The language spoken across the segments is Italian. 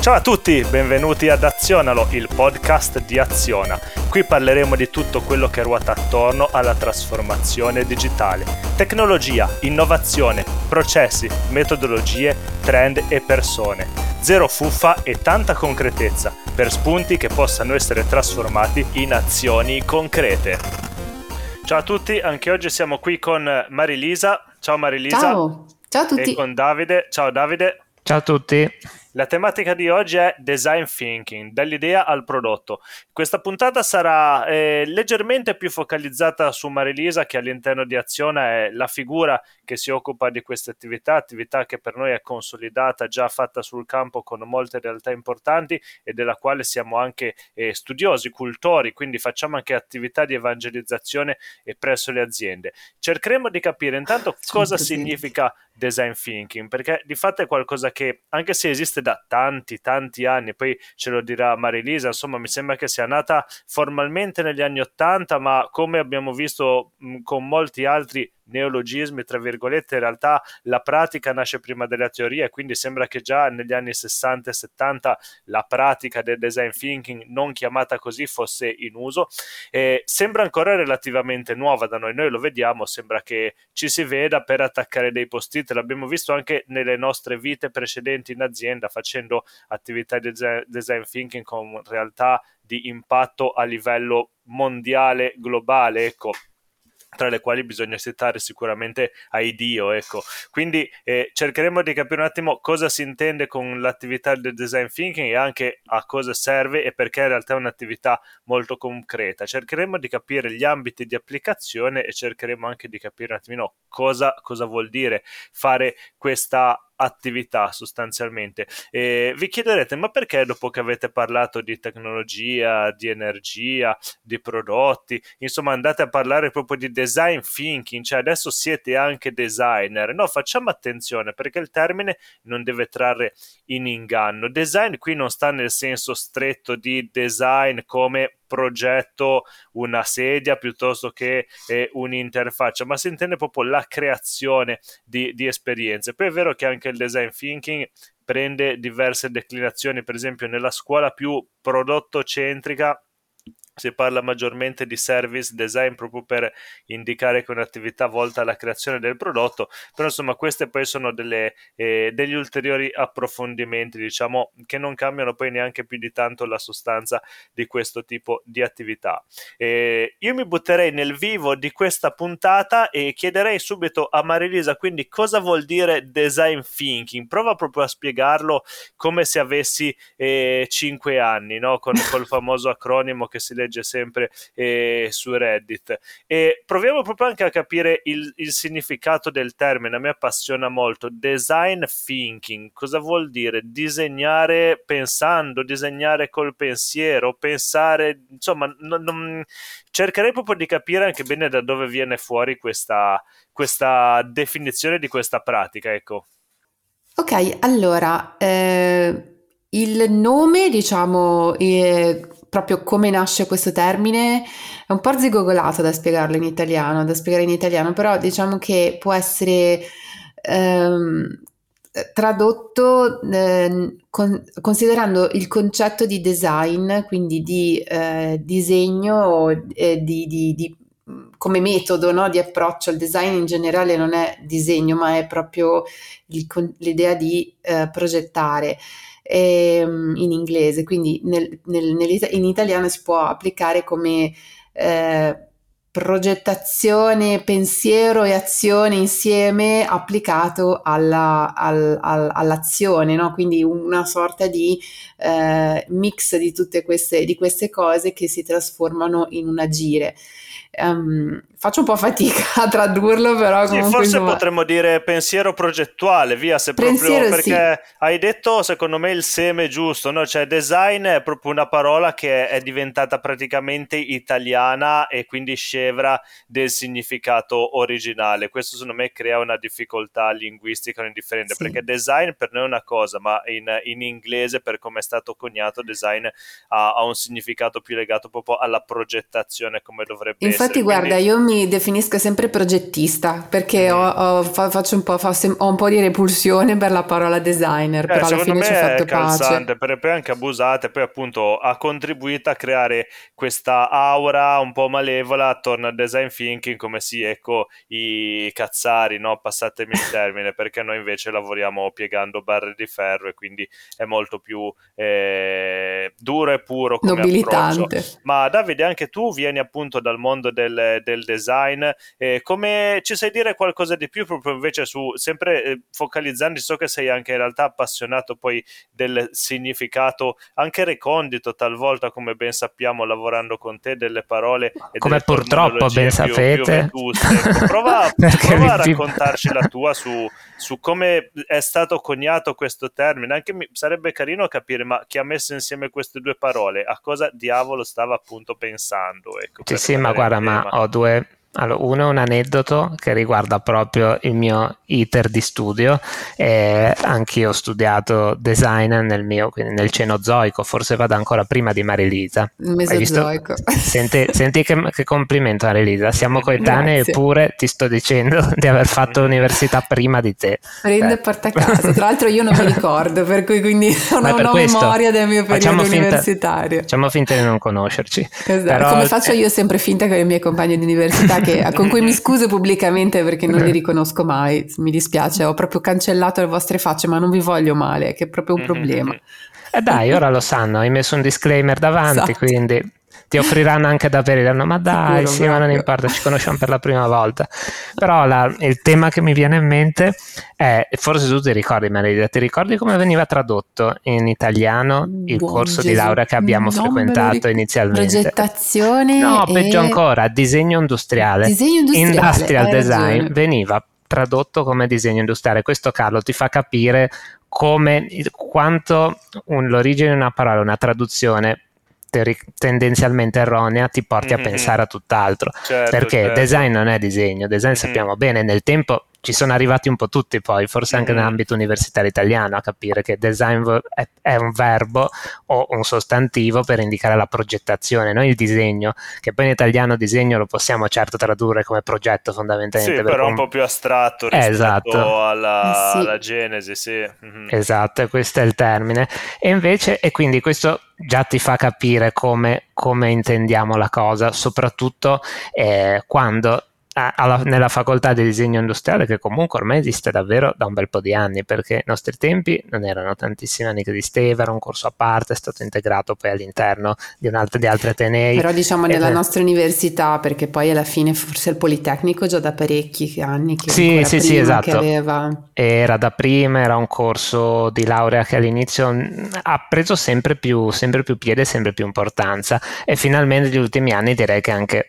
Ciao a tutti, benvenuti ad Azionalo, il podcast di Aziona. Qui parleremo di tutto quello che ruota attorno alla trasformazione digitale. Tecnologia, innovazione, processi, metodologie, trend e persone. Zero fuffa e tanta concretezza per spunti che possano essere trasformati in azioni concrete. Ciao a tutti, anche oggi siamo qui con Marilisa. Ciao Marilisa. Ciao, ciao a tutti. E con Davide. Ciao Davide. Ciao a tutti. La tematica di oggi è design thinking, dall'idea al prodotto. Questa puntata sarà eh, leggermente più focalizzata su Marilisa che all'interno di Azione è la figura che si occupa di queste attività, attività che per noi è consolidata, già fatta sul campo con molte realtà importanti e della quale siamo anche eh, studiosi, cultori, quindi facciamo anche attività di evangelizzazione presso le aziende. Cercheremo di capire intanto cosa significa design thinking, perché di fatto è qualcosa che anche se esiste da tanti, tanti anni, poi ce lo dirà Marilisa, insomma mi sembra che sia nata formalmente negli anni Ottanta, ma come abbiamo visto mh, con molti altri neologismi, tra virgolette, in realtà la pratica nasce prima della teoria e quindi sembra che già negli anni 60 e 70 la pratica del design thinking, non chiamata così, fosse in uso. E sembra ancora relativamente nuova da noi, noi lo vediamo, sembra che ci si veda per attaccare dei post-it, l'abbiamo visto anche nelle nostre vite precedenti in azienda facendo attività di design thinking con realtà di impatto a livello mondiale, globale, ecco tra le quali bisogna citare sicuramente IDEO. Ecco. Quindi eh, cercheremo di capire un attimo cosa si intende con l'attività del design thinking e anche a cosa serve e perché in realtà è un'attività molto concreta. Cercheremo di capire gli ambiti di applicazione e cercheremo anche di capire un attimino cosa, cosa vuol dire fare questa attività sostanzialmente. E vi chiederete, ma perché dopo che avete parlato di tecnologia, di energia, di prodotti, insomma andate a parlare proprio di design thinking, cioè adesso siete anche designer? No, facciamo attenzione perché il termine non deve trarre in inganno. Design qui non sta nel senso stretto di design come progetto una sedia piuttosto che eh, un'interfaccia, ma si intende proprio la creazione di, di esperienze. Poi è vero che anche il design thinking prende diverse declinazioni, per esempio nella scuola più prodotto centrica si parla maggiormente di service design proprio per indicare che è un'attività volta alla creazione del prodotto, però insomma queste poi sono delle, eh, degli ulteriori approfondimenti, diciamo, che non cambiano poi neanche più di tanto la sostanza di questo tipo di attività. Eh, io mi butterei nel vivo di questa puntata e chiederei subito a Marilisa quindi cosa vuol dire design thinking, prova proprio a spiegarlo come se avessi eh, 5 anni, no? con col famoso acronimo che si legge legge sempre eh, su Reddit. E proviamo proprio anche a capire il, il significato del termine, a me appassiona molto. Design thinking, cosa vuol dire? Disegnare pensando, disegnare col pensiero, pensare, insomma, non, non, cercherei proprio di capire anche bene da dove viene fuori questa, questa definizione di questa pratica, ecco. Ok, allora, eh, il nome, diciamo, eh, proprio come nasce questo termine è un po' zigogolato da spiegarlo in italiano, da spiegare in italiano, però diciamo che può essere ehm, tradotto eh, con, considerando il concetto di design, quindi di eh, disegno eh, di, di, di, come metodo no, di approccio. Al design in generale non è disegno, ma è proprio il, l'idea di eh, progettare ehm, in inglese, quindi nel, nel, in italiano si può applicare come eh, progettazione, pensiero e azione insieme applicato alla, al, al, all'azione, no? quindi una sorta di eh, mix di tutte queste, di queste cose che si trasformano in un agire. Um, faccio un po' fatica a tradurlo, però sì, forse insomma... potremmo dire pensiero progettuale, via, se pensiero, proprio perché sì. hai detto secondo me il seme giusto, no? Cioè design è proprio una parola che è diventata praticamente italiana e quindi algebra del significato originale. Questo secondo me crea una difficoltà linguistica indifferente, sì. perché design per noi è una cosa, ma in, in inglese, per come è stato coniato, design ha, ha, un significato più legato proprio alla progettazione come dovrebbe Infatti, guarda, Quindi... io mi definisco sempre progettista perché ho, ho, faccio un po', ho un po' di repulsione per la parola designer, eh, però alla fine ci ho fatto pace. Per, poi anche abusate, poi appunto ha contribuito a creare questa aura un po' malevola attorno al design thinking, come sì, ecco i cazzari, no? passatemi il termine, perché noi invece lavoriamo piegando barre di ferro e quindi è molto più eh, duro e puro come Nobilitante. approccio. Ma Davide, anche tu vieni appunto dal mondo del, del design, eh, come ci sai dire qualcosa di più proprio invece su, sempre eh, focalizzandosi, so che sei anche in realtà appassionato poi del significato, anche recondito talvolta, come ben sappiamo, lavorando con te, delle parole e come purtroppo ben più, sapete. Più ecco, prova, prova a raccontarci la tua su, su, come è stato coniato questo termine. Anche mi, sarebbe carino capire, ma chi ha messo insieme queste due parole, a cosa diavolo stava appunto pensando? Ecco, sì, sì, ma guarda, ma ho due allora, uno è un aneddoto che riguarda proprio il mio iter di studio. Eh, anch'io ho studiato design nel, mio, nel Cenozoico, forse vado ancora prima di Marilisa. Mesozoico. Senti, senti che, che, complimento Marilisa, siamo coetanei eppure ti sto dicendo di aver fatto l'università prima di te. Prende eh. porta casa, tra l'altro io non mi ricordo, per cui quindi non ho una questo, memoria del mio periodo finta, universitario. Facciamo finta di non conoscerci. Esatto, Però, come faccio io sempre finta con i miei compagni di università che, con cui mi scuso pubblicamente perché non li riconosco mai. Mi dispiace, ho proprio cancellato le vostre facce, ma non vi voglio male, che è proprio un problema. E eh dai, ora lo sanno, hai messo un disclaimer davanti, esatto. quindi ti offriranno anche da bere, diranno ma dai, Sicuro, sì, ma non importa, ci conosciamo per la prima volta. Però la, il tema che mi viene in mente è, forse tu ti ricordi Maria, ti ricordi come veniva tradotto in italiano il Buon corso Gesù. di laurea che abbiamo non frequentato inizialmente? Progettazione No, e... peggio ancora, disegno industriale. Disegno industriale. Industrial design ragione. veniva tradotto come disegno industriale. Questo Carlo ti fa capire come quanto un, l'origine di una parola, una traduzione tendenzialmente erronea ti porti mm-hmm. a pensare a tutt'altro certo, perché certo. design non è disegno design mm-hmm. sappiamo bene nel tempo ci sono arrivati un po' tutti poi, forse anche mm-hmm. nell'ambito universitario italiano, a capire che design è, è, un verbo o un sostantivo per indicare la progettazione, non il disegno, che poi in italiano disegno lo possiamo certo tradurre come progetto fondamentalmente. Sì, però un po' più astratto rispetto esatto. alla, sì. alla, genesi, sì. Mm-hmm. Esatto, questo è il termine. E invece, e quindi questo già ti fa capire come, come intendiamo la cosa, soprattutto eh, quando alla, nella facoltà di disegno industriale che comunque ormai esiste davvero da un bel po' di anni perché ai nostri tempi non erano tantissimi anni che esisteva, era un corso a parte, è stato integrato poi all'interno di, altro, di altri atenei. Però diciamo nella è... nostra università perché poi alla fine forse il Politecnico già da parecchi anni che, sì, sì, sì, esatto. aveva... Era da prima, era un corso di laurea che all'inizio ha preso sempre più, sempre più piede, sempre più importanza e finalmente negli ultimi anni direi che anche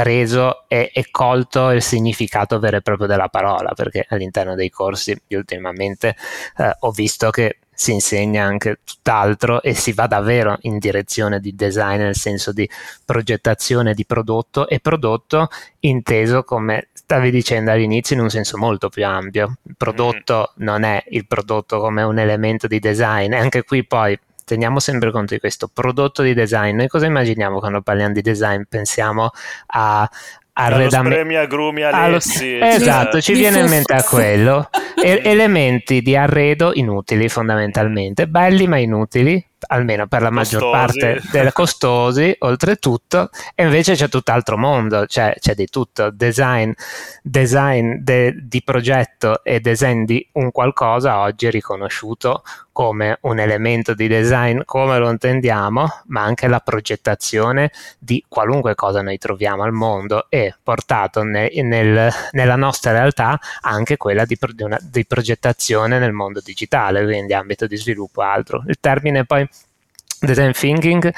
preso e, e, colto il significato vero e proprio della parola, perché all'interno dei corsi ultimamente eh, ho visto che si insegna anche tutt'altro e si va davvero in direzione di design nel senso di progettazione di prodotto e prodotto inteso come stavi dicendo all'inizio in un senso molto più ampio. Il prodotto mm. non è il prodotto come un elemento di design, e anche qui poi teniamo sempre conto di questo prodotto di design. Noi cosa immaginiamo quando parliamo di design? Pensiamo a arredamento. Premi agrumi Alessi. Allo... Esatto, ci viene in mente a quello. e- elementi di arredo inutili fondamentalmente, belli ma inutili, almeno per la maggior costosi. parte delle costosi, oltretutto, e invece c'è tutt'altro mondo, cioè c'è di tutto, design, design de, di progetto e design di un qualcosa oggi è riconosciuto come un elemento di design come lo intendiamo, ma anche la progettazione di qualunque cosa noi troviamo al mondo e portato ne, nel, nella nostra realtà anche quella di, di, una, di progettazione nel mondo digitale, quindi ambito di sviluppo e altro. Il termine poi design thinking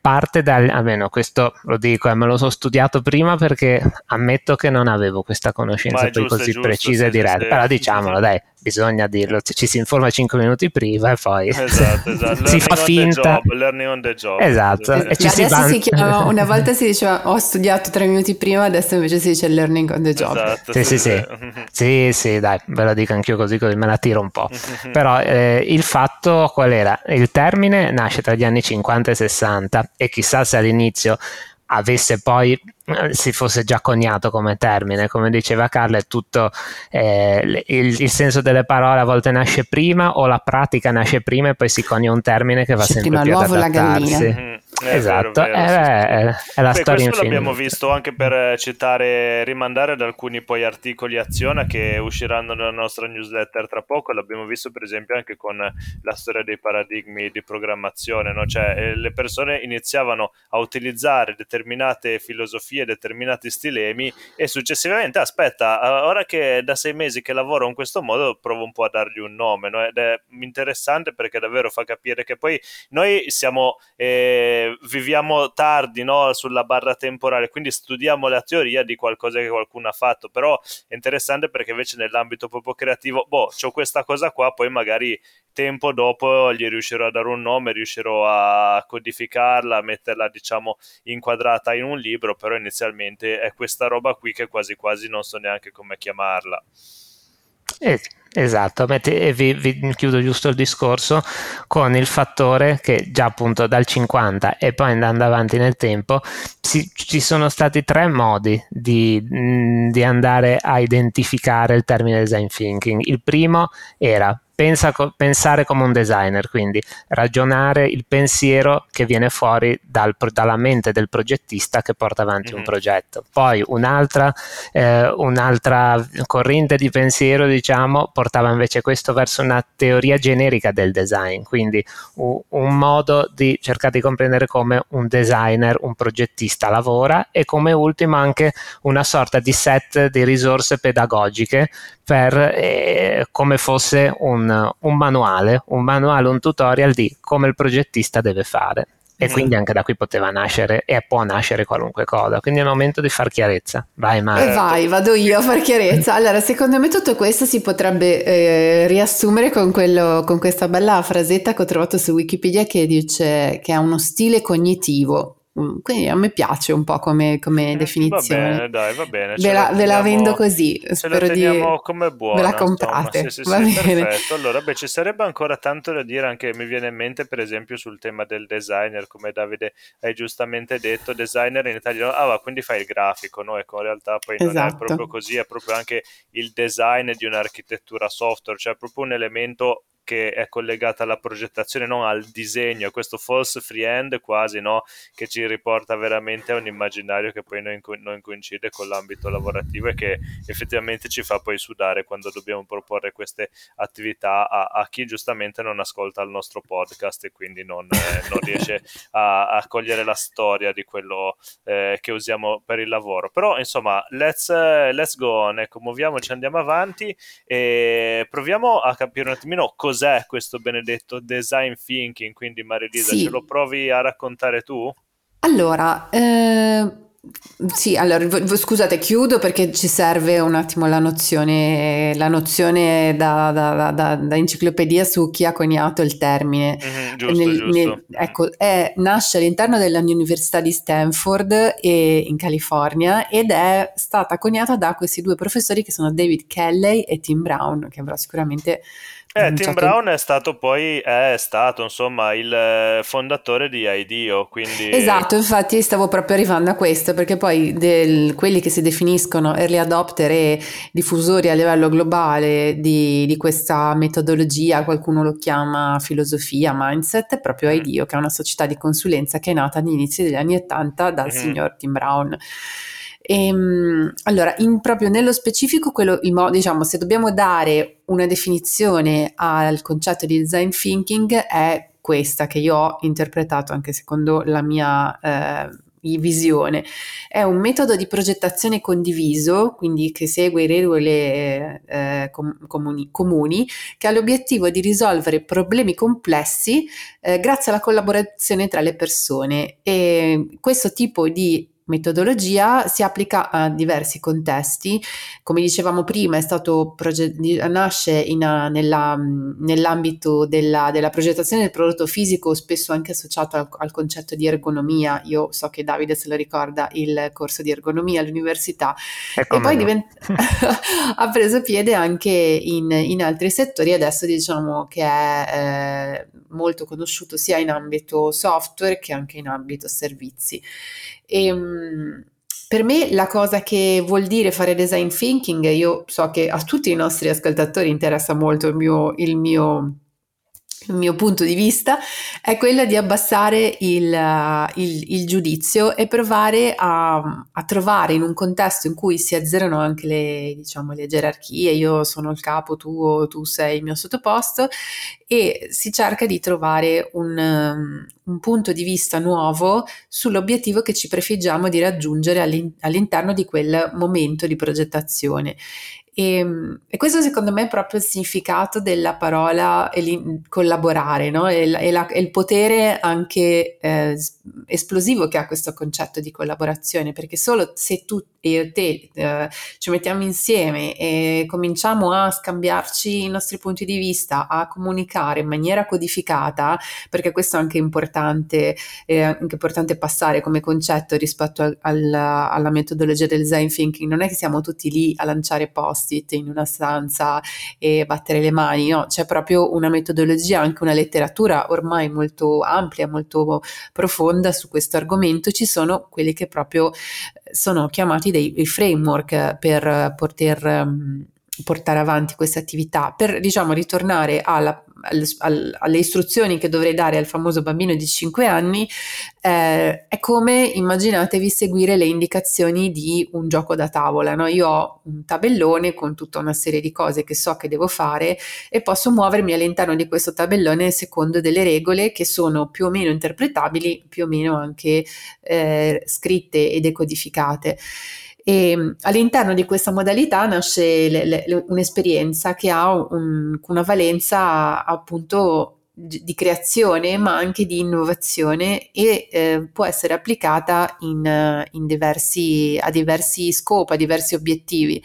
parte dal, almeno questo lo dico, eh, me lo so studiato prima perché ammetto che non avevo questa conoscenza giusto, così giusto, precisa e diretta, però diciamolo dai, bisogna dirlo, ci si informa 5 minuti prima e poi esatto, esatto. si fa finta. Job, learning on the job. Esatto. E ci si, ban- si chiama, una volta si diceva ho studiato 3 minuti prima, adesso invece si dice learning on the job. Esatto, sì, sì, sì. sì, sì, dai, ve lo dico anch'io così, così me la tiro un po'. Però eh, il fatto qual era? Il termine nasce tra gli anni 50 e 60 e chissà se all'inizio avesse poi si fosse già coniato come termine, come diceva Carla, è tutto eh, il, il, senso delle parole a volte nasce prima o la pratica nasce prima e poi si conia un termine che va nasce sempre prima più ad adattarsi. È esatto, vero, vero, è, è, è, la Beh, storia questo infinita. l'abbiamo visto anche per citare, rimandare ad alcuni poi articoli Azione che usciranno nella nostra newsletter tra poco. L'abbiamo visto per esempio anche con la storia dei paradigmi di programmazione, no? cioè eh, le persone iniziavano a utilizzare determinate filosofie, determinati stilemi e successivamente, aspetta, ora che da sei mesi che lavoro in questo modo, provo un po' a dargli un nome, no? ed è interessante perché davvero fa capire che poi noi siamo... Eh, viviamo tardi no, sulla barra temporale, quindi studiamo la teoria di qualcosa che qualcuno ha fatto, però è interessante perché invece nell'ambito proprio creativo, boh, ho questa cosa qua, poi magari tempo dopo gli riuscirò a dare un nome, riuscirò a codificarla, a metterla diciamo inquadrata in un libro, però inizialmente è questa roba qui che quasi quasi non so neanche come chiamarla. Eh, esatto, e vi, vi, chiudo giusto il discorso con il fattore che già appunto dal 50 e poi andando avanti nel tempo si, ci sono stati tre modi di, di andare a identificare il termine design thinking. Il primo era pensa, pensare come un designer, quindi ragionare il pensiero che viene fuori dal, dalla mente del progettista che porta avanti mm-hmm. un progetto. Poi un'altra, eh, un'altra corrente di pensiero, diciamo, portava invece questo verso una teoria generica del design, quindi un, un modo di cercare di comprendere come un designer, un progettista lavora e come ultimo anche una sorta di set di risorse pedagogiche per eh, come fosse un, un, manuale, un manuale, un tutorial di come il progettista deve fare. E mm. quindi anche da qui poteva nascere e può nascere qualunque cosa. Quindi è il momento di far chiarezza. Vai, Mario. E vai, vado io a far chiarezza. Allora, secondo me tutto questo si potrebbe eh, riassumere con, quello, con questa bella frasetta che ho trovato su Wikipedia che dice che ha uno stile cognitivo quindi a me piace un po' come, come definizione. Va bene, dai, va bene. Ve la, ve la, vendo così. Ce spero la teniamo di... come buona. Ve la comprate. Sì, sì, va sì, bene. perfetto. Allora, beh, ci sarebbe ancora tanto da dire, anche mi viene in mente, per esempio, sul tema del designer, come Davide hai giustamente detto, designer in italiano, ah, va, quindi fai il grafico, no? Ecco, in realtà poi non esatto. è proprio così, è proprio anche il design di un'architettura software, cioè proprio un elemento che è collegata alla progettazione, non al disegno, questo false freehand quasi, no? che ci riporta veramente a un immaginario che poi non, non, coincide con l'ambito lavorativo e che effettivamente ci fa poi sudare quando dobbiamo proporre queste attività a, a chi giustamente non ascolta il nostro podcast e quindi non, eh, non riesce a, a, cogliere la storia di quello eh, che usiamo per il lavoro. Però insomma, let's, let's go on, ecco, muoviamoci, andiamo avanti e proviamo a capire un attimino cosa cos'è questo benedetto design thinking? Quindi Marilisa, sì. ce lo provi a raccontare tu? Allora, eh, sì, allora scusate, chiudo perché ci serve un attimo la nozione, la nozione da, da, da, da enciclopedia su chi ha coniato il termine. Mm-hmm, giusto, nel, giusto. Nel, ecco, è, nasce all'interno dell'Università di Stanford e, in California ed è stata coniata da questi due professori che sono David Kelley e Tim Brown, che avrà sicuramente eh, Tim Brown è stato poi, è stato insomma il eh, fondatore di IDEO, quindi... Esatto, infatti stavo proprio arrivando a questo, perché poi del, quelli che si definiscono early adopter e diffusori a livello globale di, di questa metodologia, qualcuno lo chiama filosofia, mindset, è proprio mm. IDEO, che è una società di consulenza che è nata all'inizio degli anni 80 dal mm-hmm. signor Tim Brown. Ehm, allora, in, proprio nello specifico, quello, mo- diciamo, se dobbiamo dare una definizione al concetto di design thinking è questa che io ho interpretato anche secondo la mia eh, visione. È un metodo di progettazione condiviso, quindi che segue regole eh, com- comuni, comuni, che ha l'obiettivo di risolvere problemi complessi eh, grazie alla collaborazione tra le persone. E questo tipo di metodologia si applica a diversi contesti. Come dicevamo prima, è stato proget- nasce in, nella, nell'ambito della, della, progettazione del prodotto fisico, spesso anche associato al, al, concetto di ergonomia. Io so che Davide se lo ricorda il corso di ergonomia all'università e, e poi divent- ha preso piede anche in, in, altri settori. Adesso diciamo che è eh, molto conosciuto sia in ambito software che anche in ambito servizi. E, ehm, per me la cosa che vuol dire fare design thinking, io so che a tutti i nostri ascoltatori interessa molto il mio, il mio il mio punto di vista è quella di abbassare il, il, il giudizio e provare a, a, trovare in un contesto in cui si azzerano anche le, diciamo, le gerarchie, io sono il capo, tu tu sei il mio sottoposto, e si cerca di trovare un, un punto di vista nuovo sull'obiettivo che ci prefiggiamo di raggiungere all'interno di quel momento di progettazione. E, ehm, e, questo secondo me è proprio il significato della parola collaborare, no? e, la, e, la, e, il potere anche eh, esplosivo che ha questo concetto di collaborazione, perché solo se tu e te eh, ci mettiamo insieme e cominciamo a scambiarci i nostri punti di vista, a comunicare in maniera codificata, perché questo è anche importante, è anche importante passare come concetto rispetto al, al, alla metodologia del design thinking, non è che siamo tutti lì a lanciare post-it in una stanza e battere le mani, no, c'è proprio una metodologia, anche una letteratura ormai molto ampia, molto profonda su questo argomento, ci sono quelli che proprio sono chiamati dei, dei framework per poter um, portare avanti questa attività, per diciamo ritornare alla, al, alle istruzioni che dovrei dare al famoso bambino di 5 anni, eh, è come immaginatevi seguire le indicazioni di un gioco da tavola. No? Io ho un tabellone con tutta una serie di cose che so che devo fare e posso muovermi all'interno di questo tabellone secondo delle regole che sono più o meno interpretabili, più o meno anche eh, scritte e decodificate. E mm, all'interno di questa modalità nasce le, le, un'esperienza che ha un, una valenza appunto di creazione ma anche di innovazione e eh, può essere applicata in, in diversi, a diversi scopi, a diversi obiettivi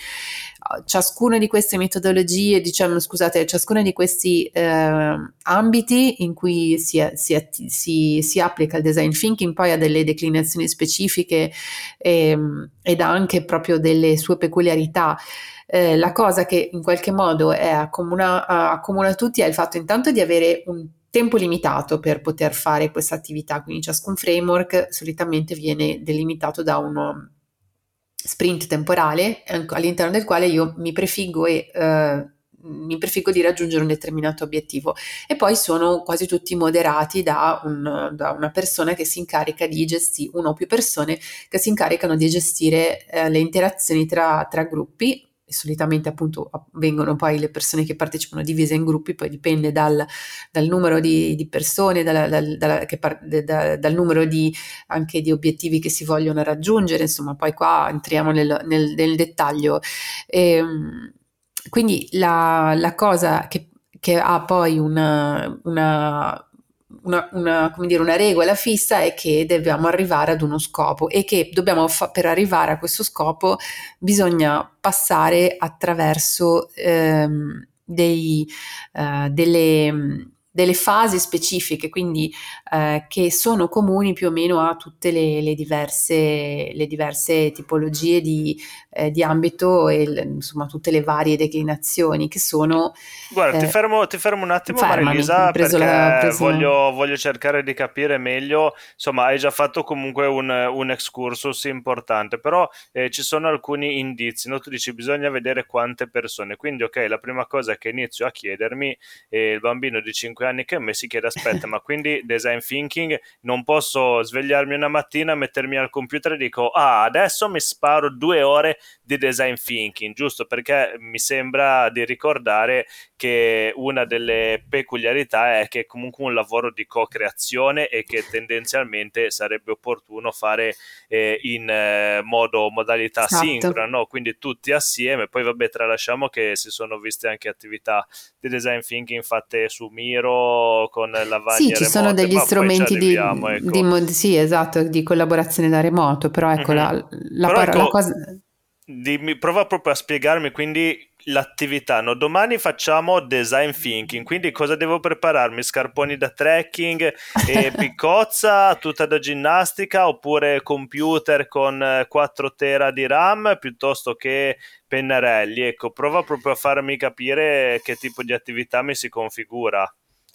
ciascuna di queste metodologie, diciamo, scusate, ciascuna di questi eh, ambiti in cui si, si, si, si, applica il design thinking poi ha delle declinazioni specifiche eh, ed ha anche proprio delle sue peculiarità. Eh, la cosa che in qualche modo accomuna, accomuna tutti è il fatto intanto di avere un tempo limitato per poter fare questa attività, quindi ciascun framework solitamente viene delimitato da uno sprint temporale all'interno del quale io mi prefiggo e eh, mi prefiggo di raggiungere un determinato obiettivo. E poi sono quasi tutti moderati da, un, da una persona che si incarica di gestire, una o più persone che si incaricano di gestire eh, le interazioni tra, tra gruppi e solitamente appunto vengono poi le persone che partecipano divise in gruppi, poi dipende dal, dal numero di, di persone, dal, dal, dal, par- da, dal, numero di, anche di obiettivi che si vogliono raggiungere, insomma poi qua entriamo nel, nel, nel dettaglio. E, ehm, quindi la, la cosa che, che, ha poi una, una una, una, dire, una, regola fissa è che dobbiamo arrivare ad uno scopo e che fa- per arrivare a questo scopo bisogna passare attraverso ehm, dei, uh, delle delle fasi specifiche, quindi eh, che sono comuni più o meno a tutte le, le, diverse, le diverse, tipologie di, eh, di ambito e insomma tutte le varie declinazioni che sono... Guarda, eh, ti, fermo, ti, fermo, un attimo Marilisa perché la, preso... voglio, voglio, cercare di capire meglio, insomma hai già fatto comunque un, un excursus importante, però eh, ci sono alcuni indizi, no? tu dici bisogna vedere quante persone, quindi ok, la prima cosa che inizio a chiedermi, il bambino di 5 anni che a me si chiede aspetta ma quindi design thinking non posso svegliarmi una mattina mettermi al computer e dico ah adesso mi sparo due ore di design thinking giusto perché mi sembra di ricordare che una delle peculiarità è che è comunque un lavoro di co-creazione e che tendenzialmente sarebbe opportuno fare eh, in eh, modo modalità esatto. sincrona no? quindi tutti assieme poi vabbè tralasciamo che si sono viste anche attività di design thinking fatte su Miro giro con lavagne Sì, ci sono remote, degli poi ci strumenti di, arriviamo, ecco. di mod- sì, esatto, di collaborazione da remoto, però ecco, Mhm. la, la Però par- la ecco, cosa... dimmi- prova proprio a spiegarmi quindi l'attività. No? Domani facciamo design thinking, quindi cosa devo prepararmi? Scarponi da trekking e piccozza, tutta da ginnastica oppure computer con eh, 4 tera di RAM piuttosto che pennarelli? Ecco, prova proprio a farmi capire che tipo di attività mi si configura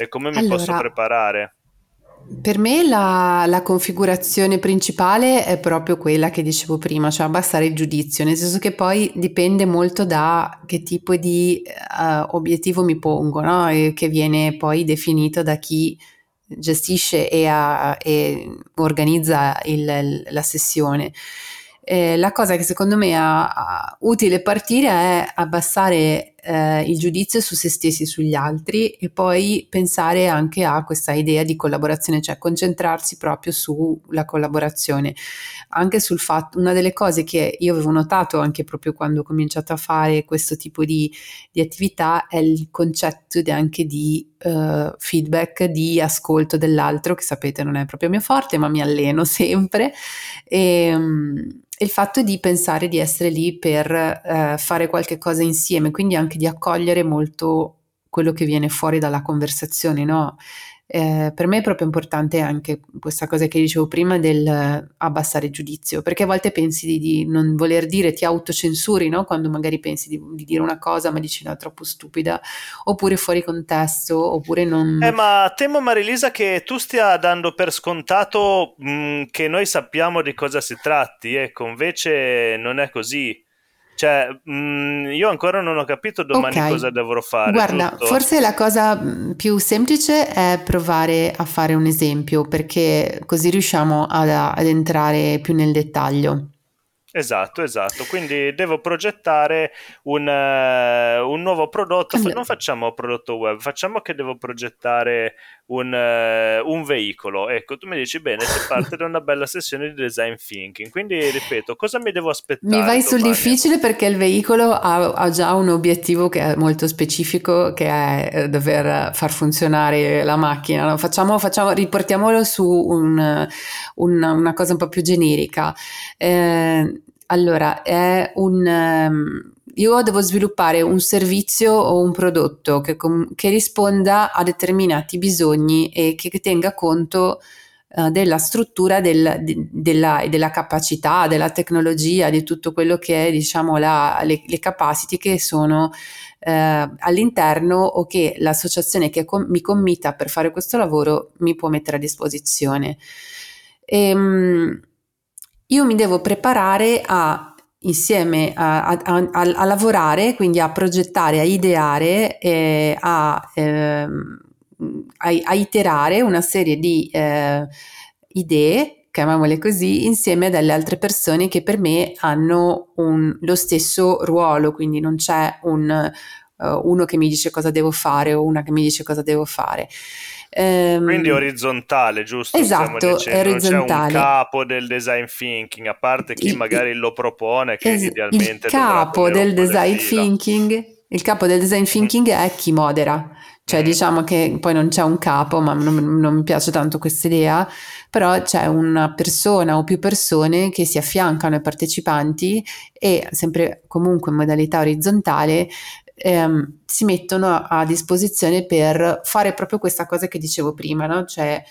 e come mi posso Allora, preparare. Per me la, la configurazione principale è proprio quella che dicevo prima, cioè abbassare il giudizio, nel senso che poi dipende molto da che tipo di eh, obiettivo mi pongo, no? Che viene poi definito da chi gestisce e, ha- e organizza il- la sessione. Eh, la cosa che secondo me è utile partire è abbassare eh, il giudizio su se stessi e sugli altri e poi pensare anche a questa idea di collaborazione, cioè concentrarsi proprio sulla collaborazione. Anche sul fatto, una delle cose che io avevo notato anche proprio quando ho cominciato a fare questo tipo di, di attività è il concetto di- anche di eh, feedback, di ascolto dell'altro, che sapete non è proprio mio forte, ma mi alleno sempre. E, mm, e il fatto di pensare di essere lì per eh, fare qualche cosa insieme, quindi anche di accogliere molto quello che viene fuori dalla conversazione, no? Eh, per me è proprio importante anche questa cosa che dicevo prima del abbassare giudizio, perché a volte pensi di, di non voler dire, ti autocensuri, no? Quando magari pensi di, di dire una cosa ma dici no, è troppo stupida, oppure fuori contesto, oppure non... Eh, ma temo Marilisa che tu stia dando per scontato mh, che noi sappiamo di cosa si tratti, ecco, invece non è così. Cioè, mh, io ancora non ho capito domani Ok, cosa dovrò fare, guarda, giusto? forse la cosa mm, più semplice è provare a fare un esempio, perché così riusciamo ad, ad entrare più nel dettaglio. Esatto, esatto. Quindi devo progettare un, eh, un nuovo prodotto. Allora, non facciamo prodotto web, facciamo che devo progettare un, eh, un veicolo. Ecco, tu mi dici bene, si parte da una bella sessione di design thinking. Quindi ripeto, cosa mi devo Mi aspettare vai sul domani? difficile perché il veicolo ha, ha già un obiettivo che è molto specifico, che è eh, dover far funzionare la macchina. no? Facciamo, facciamo- riportiamolo su un- un- una cosa un po' più generica. Eh, allora, è un... ehm, io devo sviluppare un servizio o un prodotto che, com- che risponda a determinati bisogni e che tenga conto eh, della struttura del- di- della, della capacità, della tecnologia, di tutto quello che è, diciamo, la- le, le capacity che sono eh, all'interno o che l'associazione che com- mi commita per fare questo lavoro mi può mettere a disposizione. Ehm, io mi devo preparare a insieme a, a- a- a lavorare, quindi a progettare, a ideare, e a, ehm, a, iterare una serie di eh, idee, chiamiamole così, insieme a altre persone che per me hanno un- lo stesso ruolo, quindi non c'è un, eh, uno che mi dice cosa devo fare o una che mi dice cosa devo fare. Ehm, Quindi orizzontale, giusto? Esatto, dicendo, non c'è un orizzontale. capo del design thinking, a parte chi Il- magari lo propone, che Es- idealmente il capo del design thinking, il capo del design thinking è chi modera. Cioè, Mm. diciamo che poi non c'è un capo, ma non, non mi piace tanto questa idea, però c'è una persona o più persone che si affiancano ai partecipanti e sempre comunque in modalità orizzontale ehm, si mettono a, disposizione per fare proprio questa cosa che dicevo prima, no? Cioè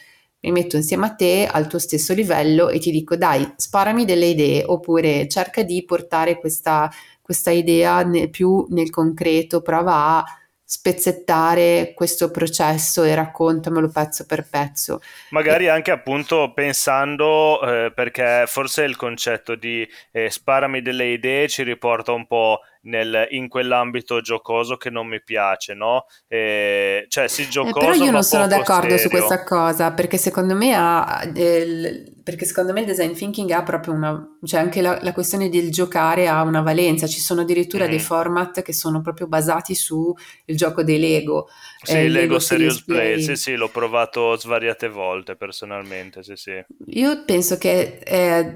mi metto insieme a te al tuo stesso livello e ti dico dai, sparami delle idee oppure cerca di portare questa, questa idea ne- più nel concreto, prova a spezzettare questo processo e raccontamelo pezzo per pezzo. Magari E- anche appunto pensando, eh, perché forse il concetto di eh, sparami delle idee ci riporta un po' nel- in quell'ambito giocoso che non mi piace, no? Eh, cioè sì, Eh, però giocoso io non sono d'accordo su serio. questa cosa perché secondo me ha del- perché secondo me il design thinking ha proprio una cioè anche la, la questione del giocare ha una valenza ci sono addirittura dei Mhm. format che sono proprio basati sul gioco dei Lego Sì, eh, Lego Lego Serious Serious Play, Play sì, sì, l'ho provato svariate volte personalmente, sì, sì. Io penso che eh,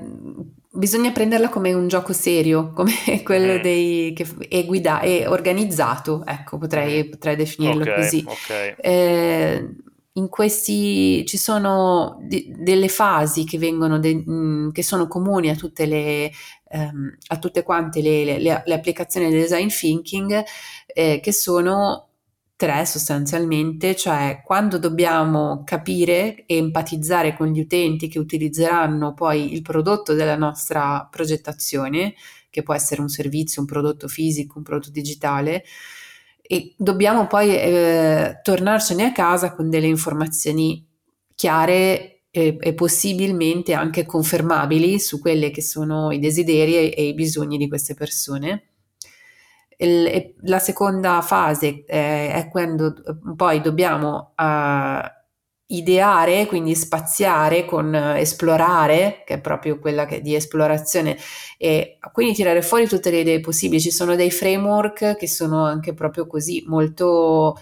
bisogna prenderla come un gioco serio, come quello mm. dei, che è, guida, è organizzato, ecco, potrei, potrei definirlo okay, così. Okay. Eh, in questi ci sono di, delle fasi che vengono, de, mh, mm, che sono comuni a tutte le, ehm, a tutte quante le, le, le, applicazioni del design thinking, eh, che sono tre sostanzialmente, cioè quando dobbiamo capire e empatizzare con gli utenti che utilizzeranno poi il prodotto della nostra progettazione, che può essere un servizio, un prodotto fisico, un prodotto digitale, e dobbiamo poi eh, tornarcene a casa con delle informazioni chiare e, e, possibilmente anche confermabili su quelli che sono i desideri e, e i bisogni di queste persone. La seconda fase eh, è quando poi dobbiamo uh, ideare, quindi spaziare con uh, esplorare, che è proprio quella che, di esplorazione, e quindi tirare fuori tutte le idee possibili. Ci sono dei framework che sono anche proprio così molto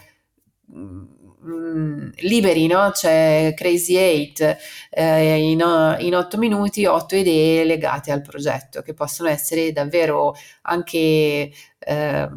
mm, liberi, no? C'è Crazy 8, eh, in, in 8 minuti, 8 idee legate al progetto che possono essere davvero anche eh,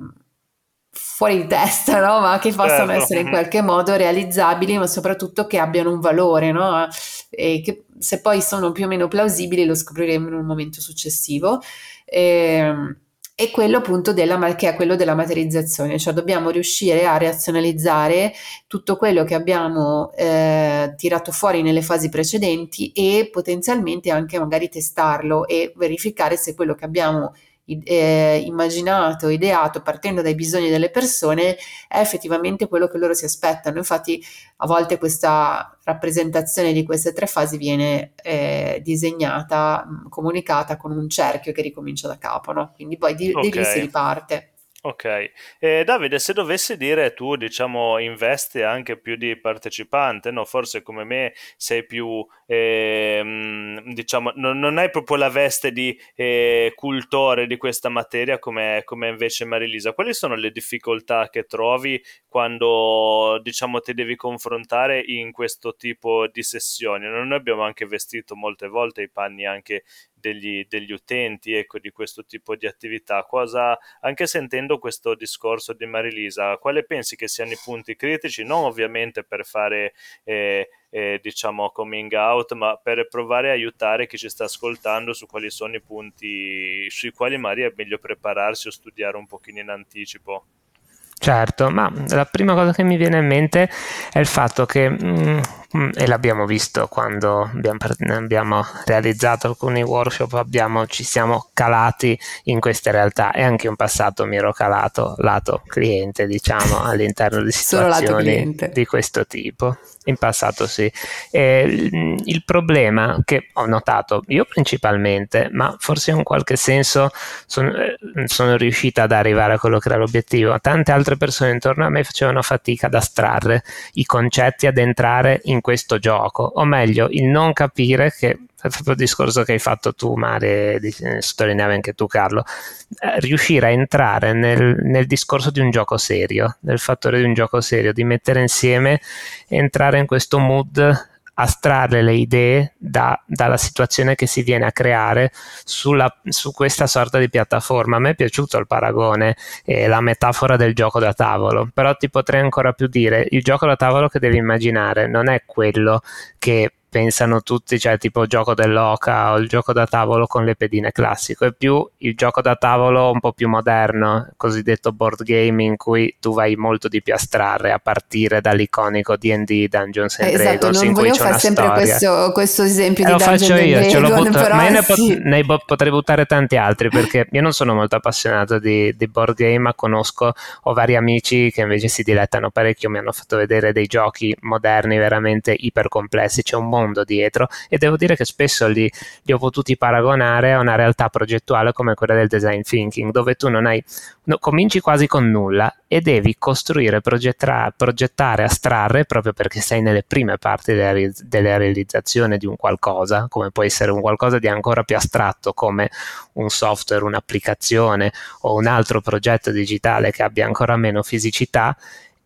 fuori di testa, no? ma che possano certo. essere in qualche modo realizzabili, ma soprattutto che abbiano un valore, no? e che se poi sono più o meno plausibili lo scopriremo in un momento successivo. E, e quello appunto della, che è quello della materializzazione, cioè dobbiamo riuscire a razionalizzare tutto quello che abbiamo eh, tirato fuori nelle fasi precedenti e potenzialmente anche magari testarlo e verificare se quello che abbiamo eh, immaginato, ideato partendo dai bisogni delle persone è effettivamente quello che loro si aspettano. Infatti a volte questa rappresentazione di queste tre fasi viene eh, disegnata, comunicata con un cerchio che ricomincia da capo, no? quindi poi di, okay. di lì si riparte. Ok, eh, Davide, se dovessi dire tu, diciamo, investi anche più di partecipante, no? Forse come me sei più, eh, diciamo, non, non, hai proprio la veste di eh, cultore di questa materia come, come invece Marilisa. Quali sono le difficoltà che trovi quando, diciamo, ti devi confrontare in questo tipo di sessioni? Noi abbiamo anche vestito molte volte i panni anche degli, degli utenti ecco, di questo tipo di attività. Cosa, anche sentendo questo discorso di Marilisa, quale pensi che siano i punti critici? Non ovviamente per fare eh, eh, diciamo coming out, ma per provare a aiutare chi ci sta ascoltando su quali sono i punti sui quali magari è meglio prepararsi o studiare un pochino in anticipo. Certo, ma la prima cosa che mi viene in mente è il fatto che, mm, mm e l'abbiamo visto quando abbiamo, abbiamo, realizzato alcuni workshop, abbiamo, ci siamo calati in queste realtà e anche in passato mi ero calato lato cliente, diciamo, all'interno di situazioni di questo tipo. In passato sì. E il problema che ho notato, io principalmente, ma forse in qualche senso sono, eh, sono riuscita ad arrivare a quello che era l'obiettivo, tante altre persone intorno a me facevano fatica ad astrarre i concetti, ad entrare in questo gioco, o meglio, il non capire che proprio il discorso che hai fatto tu, Mare, eh, sottolineavi anche tu, Carlo, eh, riuscire a entrare nel, nel, discorso di un gioco serio, nel fattore di un gioco serio, di mettere insieme, entrare in questo mood astrarre le idee da, dalla situazione che si viene a creare sulla, su questa sorta di piattaforma. A me è piaciuto il paragone e la metafora del gioco da tavolo, però ti potrei ancora più dire, il gioco da tavolo che devi immaginare non è quello che pensano tutti, cioè tipo gioco dell'oca o il gioco da tavolo con le pedine classico, è più il gioco da tavolo un po' più moderno, cosiddetto board game in cui tu vai molto di più a strarre a partire dall'iconico D&D Dungeons and eh, Dragons esatto, in cui c'è una sempre storia. Questo, questo esempio eh, di lo Dungeons faccio io, ce l'ho butto, ma io ne, sì. ne, potrei buttare tanti altri perché io non sono molto appassionato di, di board game, ma conosco ho vari amici che invece si dilettano parecchio, mi hanno fatto vedere dei giochi moderni veramente iper complessi, c'è un mondo dietro. E devo dire che spesso li, li ho potuti paragonare a una realtà progettuale come quella del design thinking, dove tu non hai, no, cominci quasi con nulla e devi costruire, progettare, astrarre proprio perché sei nelle prime parti della, della realizzazione di un qualcosa, come può essere un qualcosa di ancora più astratto come un software, un'applicazione o un altro progetto digitale che abbia ancora meno fisicità.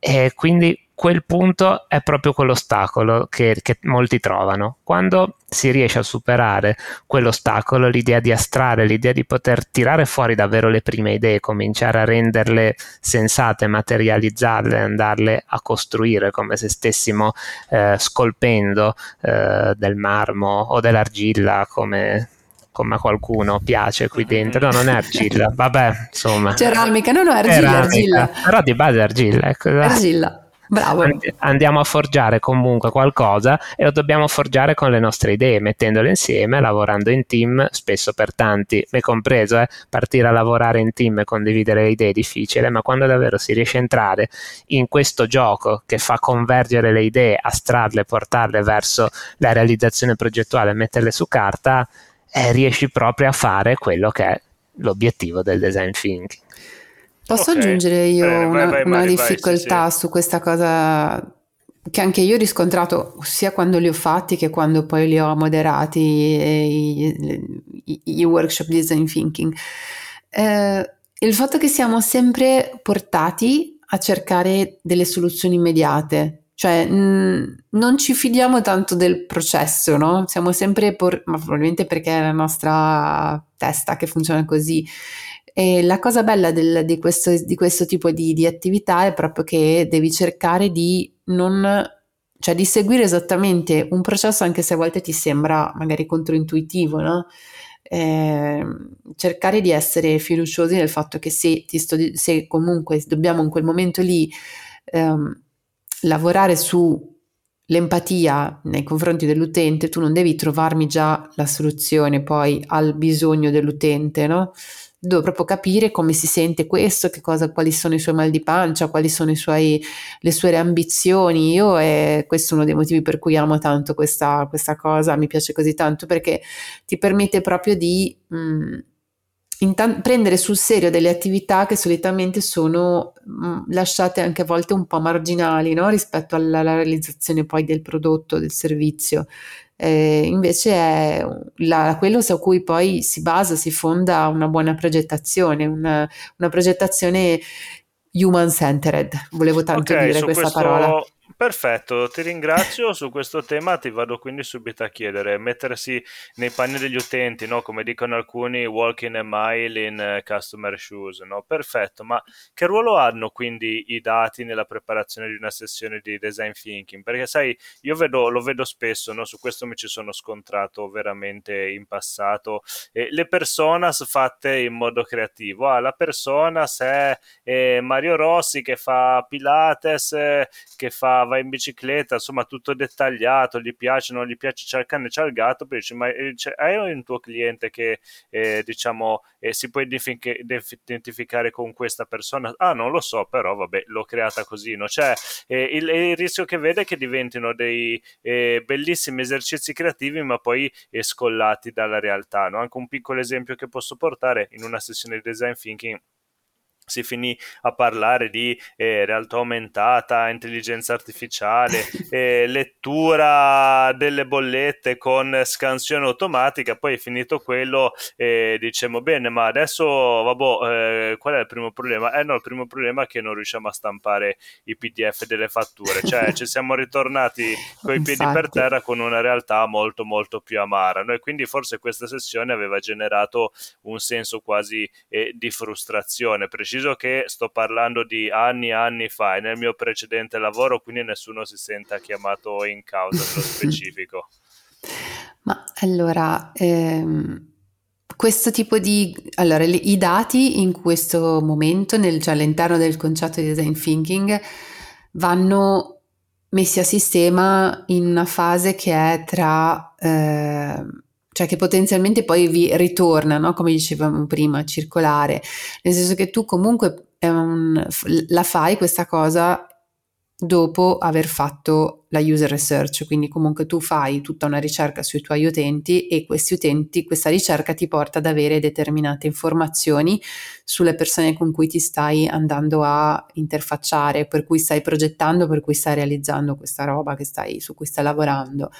E quindi quel punto è proprio quell'ostacolo che, che molti trovano. Quando si riesce a superare quell'ostacolo, l'idea di astrarre, l'idea di poter tirare fuori davvero le prime idee, cominciare a renderle sensate, materializzarle, andarle a costruire come se stessimo eh, scolpendo eh, del marmo o dell'argilla come come a qualcuno piace qui dentro. No, non è argilla, vabbè, insomma. Ceramica, no, no, argilla, Ceramica, argilla. Però di base è argilla, ecco. Argilla. Bravo. Andiamo a forgiare comunque qualcosa e lo dobbiamo forgiare con le nostre idee, mettendole insieme, lavorando in team, spesso per tanti, me compreso, eh, partire a lavorare in team e condividere le idee è difficile, ma quando davvero si riesce a entrare in questo gioco che fa convergere le idee, astrarle, portarle verso la realizzazione progettuale, metterle su carta, eh, riesci proprio a fare quello che è l'obiettivo del design thinking. Posso okay. aggiungere io Bene, una, vai, vai, una vai, difficoltà sì, sì. su questa cosa che anche io ho riscontrato sia quando li ho fatti che quando poi li ho moderati i, i, i workshop design thinking. Eh, il fatto che siamo sempre portati a cercare delle soluzioni immediate, cioè mh, non ci fidiamo tanto del processo, no? Siamo sempre, por- ma probabilmente perché è la nostra testa che funziona così, e la cosa bella del, di, questo, di, questo, tipo di, di, attività è proprio che devi cercare di non, cioè di seguire esattamente un processo anche se a volte ti sembra magari controintuitivo, no? Eh, cercare di essere fiduciosi nel fatto che se, sto, se comunque dobbiamo in quel momento lì ehm, lavorare su l'empatia nei confronti dell'utente, tu non devi trovarmi già la soluzione poi al bisogno dell'utente, no? Devo proprio capire come si sente questo, cosa, quali sono i suoi mal di pancia, quali sono suoi, le sue ambizioni. Io e questo è uno dei motivi per cui amo tanto questa, questa cosa, mi piace così tanto perché ti permette proprio di mh, mm, intan- prendere sul serio delle attività che solitamente sono mh, mm, lasciate anche a volte un po' marginali no? rispetto alla, alla realizzazione poi del prodotto, del servizio eh, invece è la, quello su cui poi si basa, si fonda una buona progettazione, una, una progettazione human centered. Volevo tanto okay, dire questa questo, parola. Perfetto, ti ringrazio su questo tema, ti vado quindi subito a chiedere, mettersi nei panni degli utenti, no? come dicono alcuni, walking a mile in uh, customer shoes, no? perfetto, ma che ruolo hanno quindi i dati nella preparazione di una sessione di design thinking? Perché sai, io vedo, lo vedo spesso, no? su questo mi ci sono scontrato veramente in passato, eh, le personas fatte in modo creativo, ah, la persona se è eh, Mario Rossi che fa Pilates, eh, che fa va in bicicletta, insomma tutto dettagliato, gli piace, non gli piace, c'è il cane, c'è il gatto, poi dici, ma eh, hai un tuo cliente che eh, diciamo eh, si può identificare con questa persona? Ah, non lo so, però vabbè, l'ho creata così, no? Cioè, eh, il, il, rischio che vede è che diventino dei eh, bellissimi esercizi creativi, ma poi eh, scollati dalla realtà, no? Anche un piccolo esempio che posso portare in una sessione di design thinking si finì a parlare di eh, realtà aumentata, intelligenza artificiale, eh, lettura delle bollette con scansione automatica, poi finito quello eh, diciamo bene, ma adesso vabbè, eh, qual è il primo problema? Eh no, il primo problema è che non riusciamo a stampare i PDF delle fatture, cioè ci siamo ritornati con i piedi per terra con una realtà molto molto più amara. Noi quindi forse questa sessione aveva generato un senso quasi eh, di frustrazione, preciso preciso che sto parlando di anni e anni fa e nel mio precedente lavoro, quindi nessuno si senta chiamato in causa nello specifico. Ma allora, ehm, questo tipo di... Allora, i dati in questo momento, nel, cioè all'interno del concetto di design thinking, vanno messi a sistema in una fase che è tra... Eh, cioè che potenzialmente poi vi ritorna, no? come dicevamo prima, circolare, nel senso che tu comunque un, la fai questa cosa dopo aver fatto la user research, quindi comunque tu fai tutta una ricerca sui tuoi utenti e questi utenti, questa ricerca ti porta ad avere determinate informazioni sulle persone con cui ti stai andando a interfacciare, per cui stai progettando, per cui stai realizzando questa roba stai, su cui stai lavorando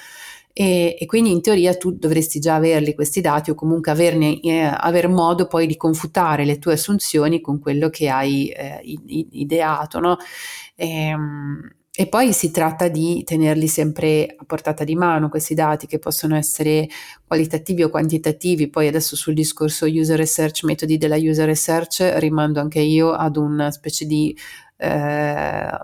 e, e, quindi in teoria tu dovresti già averli questi dati o comunque averne, eh, aver modo poi di confutare le tue assunzioni con quello che hai eh, ideato, no? E, ehm, e poi si tratta di tenerli sempre a portata di mano questi dati che possono essere qualitativi o quantitativi. Poi adesso sul discorso user research, metodi della user research, rimando anche io ad una specie di eh,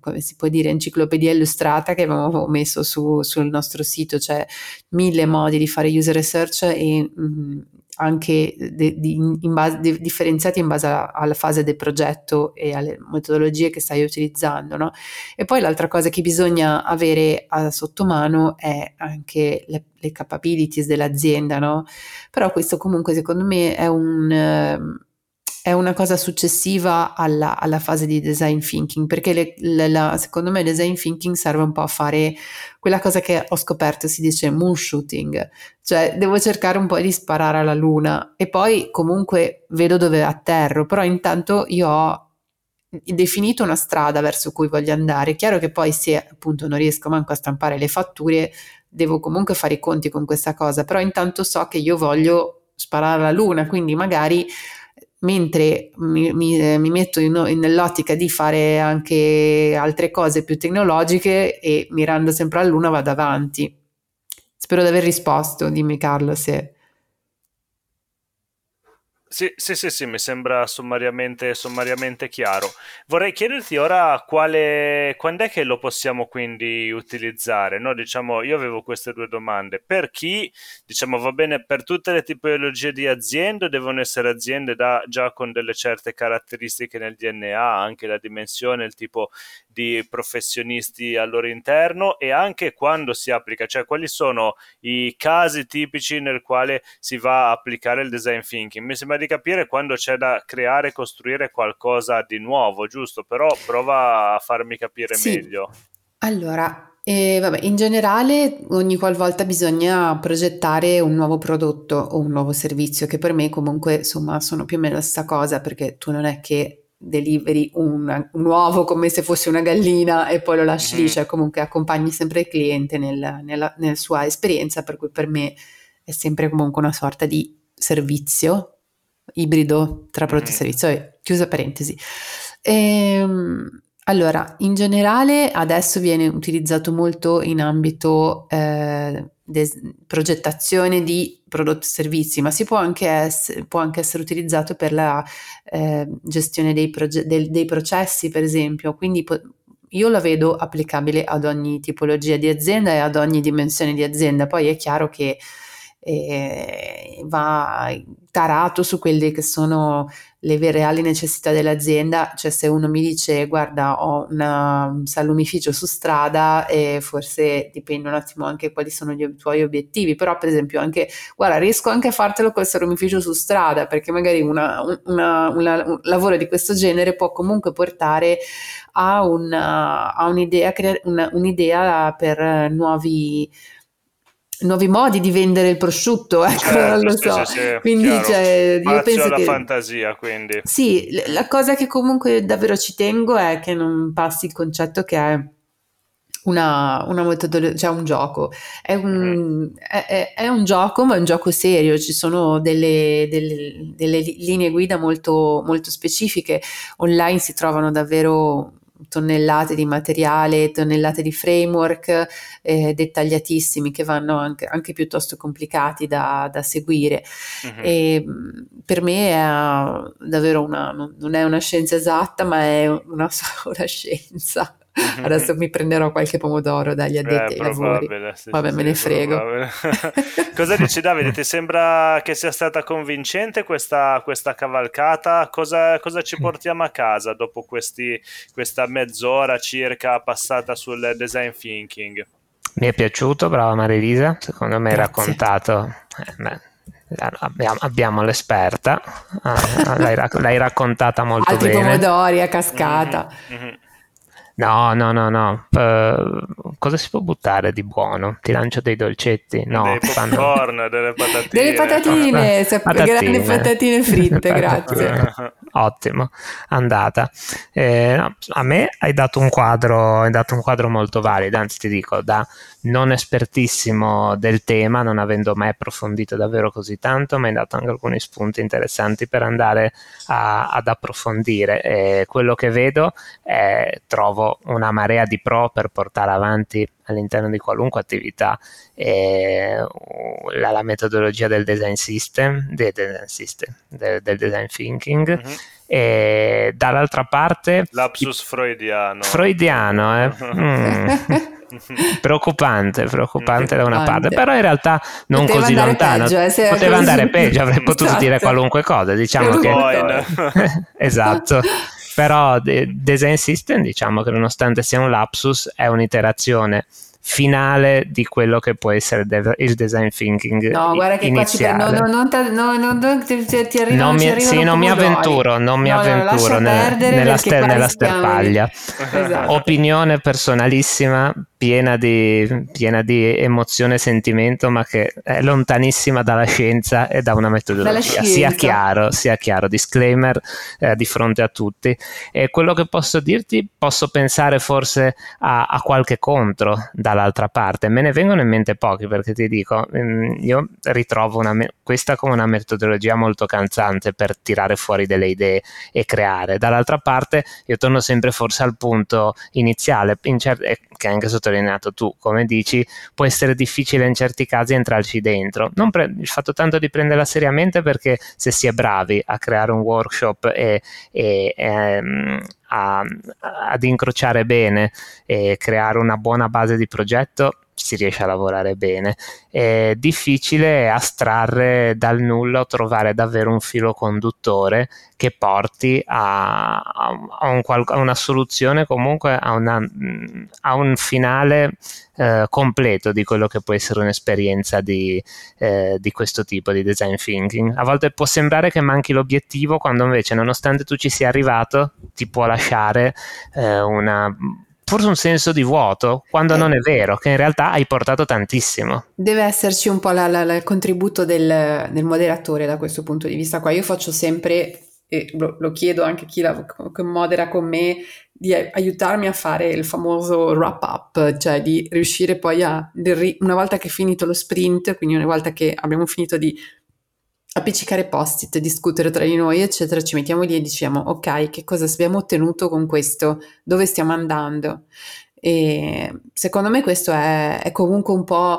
come si può dire, enciclopedia illustrata che abbiamo messo su, sul nostro sito, c'è mille modi di fare user research e mh, mm, anche de, di, in base, de, differenziati in base alla, alla, fase del progetto e alle metodologie che stai utilizzando. No? E poi l'altra cosa che bisogna avere a sotto mano è anche le, le capabilities dell'azienda, no? però questo comunque secondo me è un è una cosa successiva alla, alla, fase di design thinking, perché le, le, la, secondo me il design thinking serve un po' a fare quella cosa che ho scoperto, si dice moon shooting, cioè devo cercare un po' di sparare alla luna e poi comunque vedo dove atterro, però intanto io ho definito una strada verso cui voglio andare. Chiaro che poi se appunto non riesco manco a stampare le fatture, devo comunque fare i conti con questa cosa, però intanto so che io voglio sparare alla luna, quindi magari mentre mi, mi, eh, mi metto in, nell'ottica di fare anche altre cose più tecnologiche e mirando sempre a luna vado avanti. Spero di aver risposto, dimmi Carlo se... Sì, sì, sì, sì, mi sembra sommariamente, sommariamente chiaro. Vorrei chiederti ora quale, quando è che lo possiamo quindi utilizzare? No, diciamo, io avevo queste due domande. Per chi, diciamo, va bene per tutte le tipologie di aziende, devono essere aziende da, già con delle certe caratteristiche nel DNA, anche la dimensione, il tipo di professionisti al loro interno e anche quando si applica, cioè quali sono i casi tipici nel quale si va a applicare il design thinking. Mi sembra capire quando c'è da creare e costruire qualcosa di nuovo, giusto? Però prova a farmi capire sì. meglio. Allora, eh, vabbè, in generale ogni qualvolta bisogna progettare un nuovo prodotto o un nuovo servizio che per me comunque insomma sono più o meno la stessa cosa perché tu non è che deliveri un, un, uovo come se fosse una gallina e poi lo lasci lì, cioè comunque accompagni sempre il cliente nel, nella, nella, sua esperienza, per cui per me è sempre comunque una sorta di servizio ibrido tra prodotto e servizio. Chiusa parentesi. Ehm, allora, in generale adesso viene utilizzato molto in ambito eh, des- progettazione di prodotti e servizi, ma si può anche, ess- può anche essere utilizzato per la eh, gestione dei, proge- del- dei, processi, per esempio. Quindi po- io la vedo applicabile ad ogni tipologia di azienda e ad ogni dimensione di azienda. Poi è chiaro che eh, va tarato su quelle che sono le reali necessità dell'azienda, cioè se uno mi dice guarda ho una, un salumificio su strada e forse dipende un attimo anche quali sono i tuoi obiettivi, però per esempio anche guarda riesco anche a fartelo col salumificio su strada perché magari una, una, un lavoro di questo genere può comunque portare a, a un'idea, un'idea per nuovi nuovi modi di vendere il prosciutto, ecco, certo, non lo so. Sì, sì, quindi cioè, io penso alla che fantasia, quindi. Sì, la cosa che comunque davvero ci tengo è che non passi il concetto che è una, una metodologia, cioè un gioco. È un, mm. è, è, è un, gioco, ma è un gioco serio. Ci sono delle, delle, delle linee guida molto, molto specifiche. Online si trovano davvero tonnellate di materiale, tonnellate di framework eh, dettagliatissimi che vanno anche, anche piuttosto complicati da, da seguire. Uh-huh. E, per me è davvero una, non è una scienza esatta, ma è una sola scienza. Adesso mi prenderò qualche pomodoro dagli addetti eh, ai lavori. Sì, Vabbè, sì, me ne frego. Cosa dici Davide? Ti sembra che sia stata convincente questa, questa cavalcata? Cosa, cosa, ci portiamo a casa dopo questi, questa mezz'ora circa passata sul design thinking? Mi è piaciuto, brava Marilisa. Secondo me hai raccontato... Eh, Abbiamo, abbiamo, l'esperta, ah, l'hai, l'hai, raccontata molto Altri bene. Altri pomodori a cascata. Mm-hmm. Mm-hmm. No, no, no, no. Uh, cosa si può buttare di buono? Ti lancio dei dolcetti? No, dei popcorn, fanno... delle patatine. Delle patatine, patatine. grandi patatine fritte, grazie. Ottimo, andata. Eh, no, a me hai dato un quadro, hai dato un quadro molto valido, anzi ti dico, da non espertissimo del tema, non avendo mai approfondito davvero così tanto, mi hai dato anche alcuni spunti interessanti per andare a, ad approfondire. E quello che vedo è trovo una marea di pro per portare avanti all'interno di qualunque attività eh, la, la, metodologia del design system, del design, system, del, del design thinking. Mm-hmm. E dall'altra parte lapsus freudiano freudiano eh? mm. Preoccupante, preoccupante da una parte, però in realtà non poteva così lontano. Peggio, eh, poteva andare peggio, avrei potuto esatto. dire qualunque cosa, diciamo che esatto. Però Design System, diciamo che nonostante sia un lapsus, è un'iterazione finale di quello che può essere il design thinking no guarda che iniziale. qua ci no, no, no, no, no, ti, ti arriva, non mi, sì, non mi avventuro non mi no, avventuro nella, nella, ster- nella sterpaglia esatto. opinione personalissima piena di, piena di emozione e sentimento, ma che è lontanissima dalla scienza e da una metodologia. Sia chiaro, sia chiaro, disclaimer eh, di fronte a tutti. E quello che posso dirti, posso pensare forse a, a qualche contro dall'altra parte. Me ne vengono in mente pochi perché ti dico, mm, io ritrovo una, questa come una metodologia molto calzante per tirare fuori delle idee e creare. Dall'altra parte, io torno sempre forse al punto iniziale, in cer- che anche sottolineato tu, come dici, può essere difficile in certi casi entrarci dentro. Pre- il fatto tanto di prenderla seriamente perché se si è bravi a creare un workshop e, e ehm, a, ad incrociare bene e creare una buona base di progetto, si riesce a lavorare bene. È difficile astrarre dal nulla o trovare davvero un filo conduttore che porti a, a, un, a una soluzione, comunque a, una, a un finale eh, completo di quello che può essere un'esperienza di, eh, di questo tipo di design thinking. A volte può sembrare che manchi l'obiettivo, quando invece, nonostante tu ci sia arrivato, ti può lasciare eh, una forse un senso di vuoto, quando eh. non è vero, che in realtà hai portato tantissimo. Deve esserci un po' la, la, la, il contributo del, del, moderatore da questo punto di vista qua. Io faccio sempre, e lo, lo chiedo anche a chi, la, chi modera con me, di aiutarmi a fare il famoso wrap up, cioè di riuscire poi a, una volta che è finito lo sprint, quindi una volta che abbiamo finito di appiccicare post-it, discutere tra di noi, eccetera, ci mettiamo lì e diciamo, ok, che cosa abbiamo ottenuto con questo, dove stiamo andando. E secondo me questo è, è comunque un po'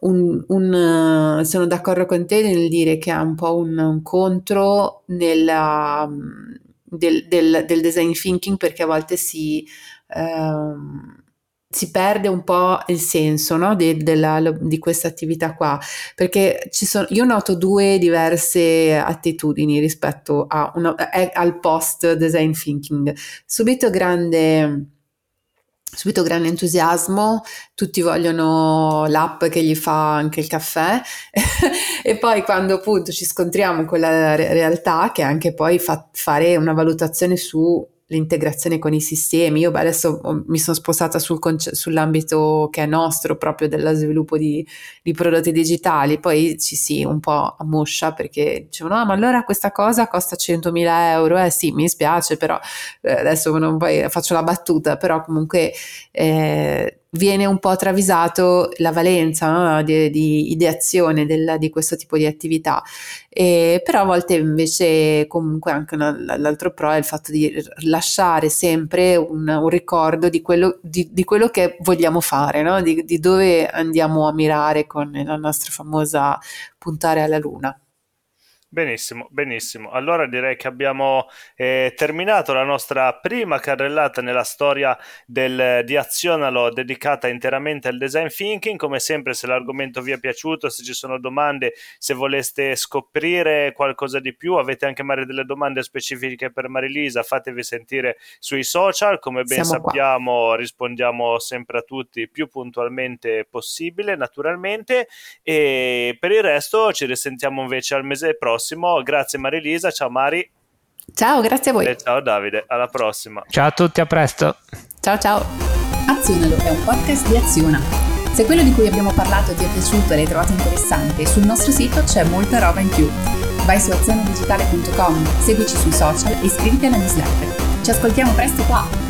un, un, sono d'accordo con te nel dire che è un po' un, un contro nella, del, del, del, design thinking perché a volte si... Um, si perde un po' il senso no? di, della, di questa attività qua, perché sono, io noto due diverse attitudini rispetto una, al post design thinking. Subito grande, subito grande entusiasmo, tutti vogliono l'app che gli fa anche il caffè e poi quando appunto ci scontriamo con la re- realtà che anche poi fa fare una valutazione su l'integrazione con i sistemi. Io adesso mi sono spostata sul conce- sull'ambito che è nostro, proprio dello sviluppo di, di, prodotti digitali, poi ci si un po' ammoscia perché dicevano, no, ma allora questa cosa costa 100.000 euro, eh sì, mi spiace, però eh, adesso non poi faccio la battuta, però comunque... Eh, viene un po' travisato la valenza no? di, di, ideazione del, di questo tipo di attività. E, però a volte invece comunque anche una, l'altro pro è il fatto di lasciare sempre un, un ricordo di quello, di, di quello, che vogliamo fare, no? di, di dove andiamo a mirare con la nostra famosa puntare alla luna. Benissimo, benissimo. Allora direi che abbiamo eh, terminato la nostra prima carrellata nella storia del, di Azionalo dedicata interamente al design thinking. Come sempre, se l'argomento vi è piaciuto, se ci sono domande, se voleste scoprire qualcosa di più, avete anche magari delle domande specifiche per Marilisa, fatevi sentire sui social. Come ben Siamo sappiamo, qua. rispondiamo sempre a tutti più puntualmente possibile, naturalmente. E per il resto ci risentiamo invece al mese prossimo prossimo. Grazie Marilisa, ciao Mari. Ciao, grazie a voi. E ciao Davide, alla prossima. Ciao a tutti, a presto. Ciao ciao. Azionalo è un podcast di Aziona. Se quello di cui abbiamo parlato ti è piaciuto e l'hai trovato interessante, sul nostro sito c'è molta roba in più. Vai su azionadigitale.com, seguici sui social e iscriviti alla newsletter. Ci ascoltiamo presto qua!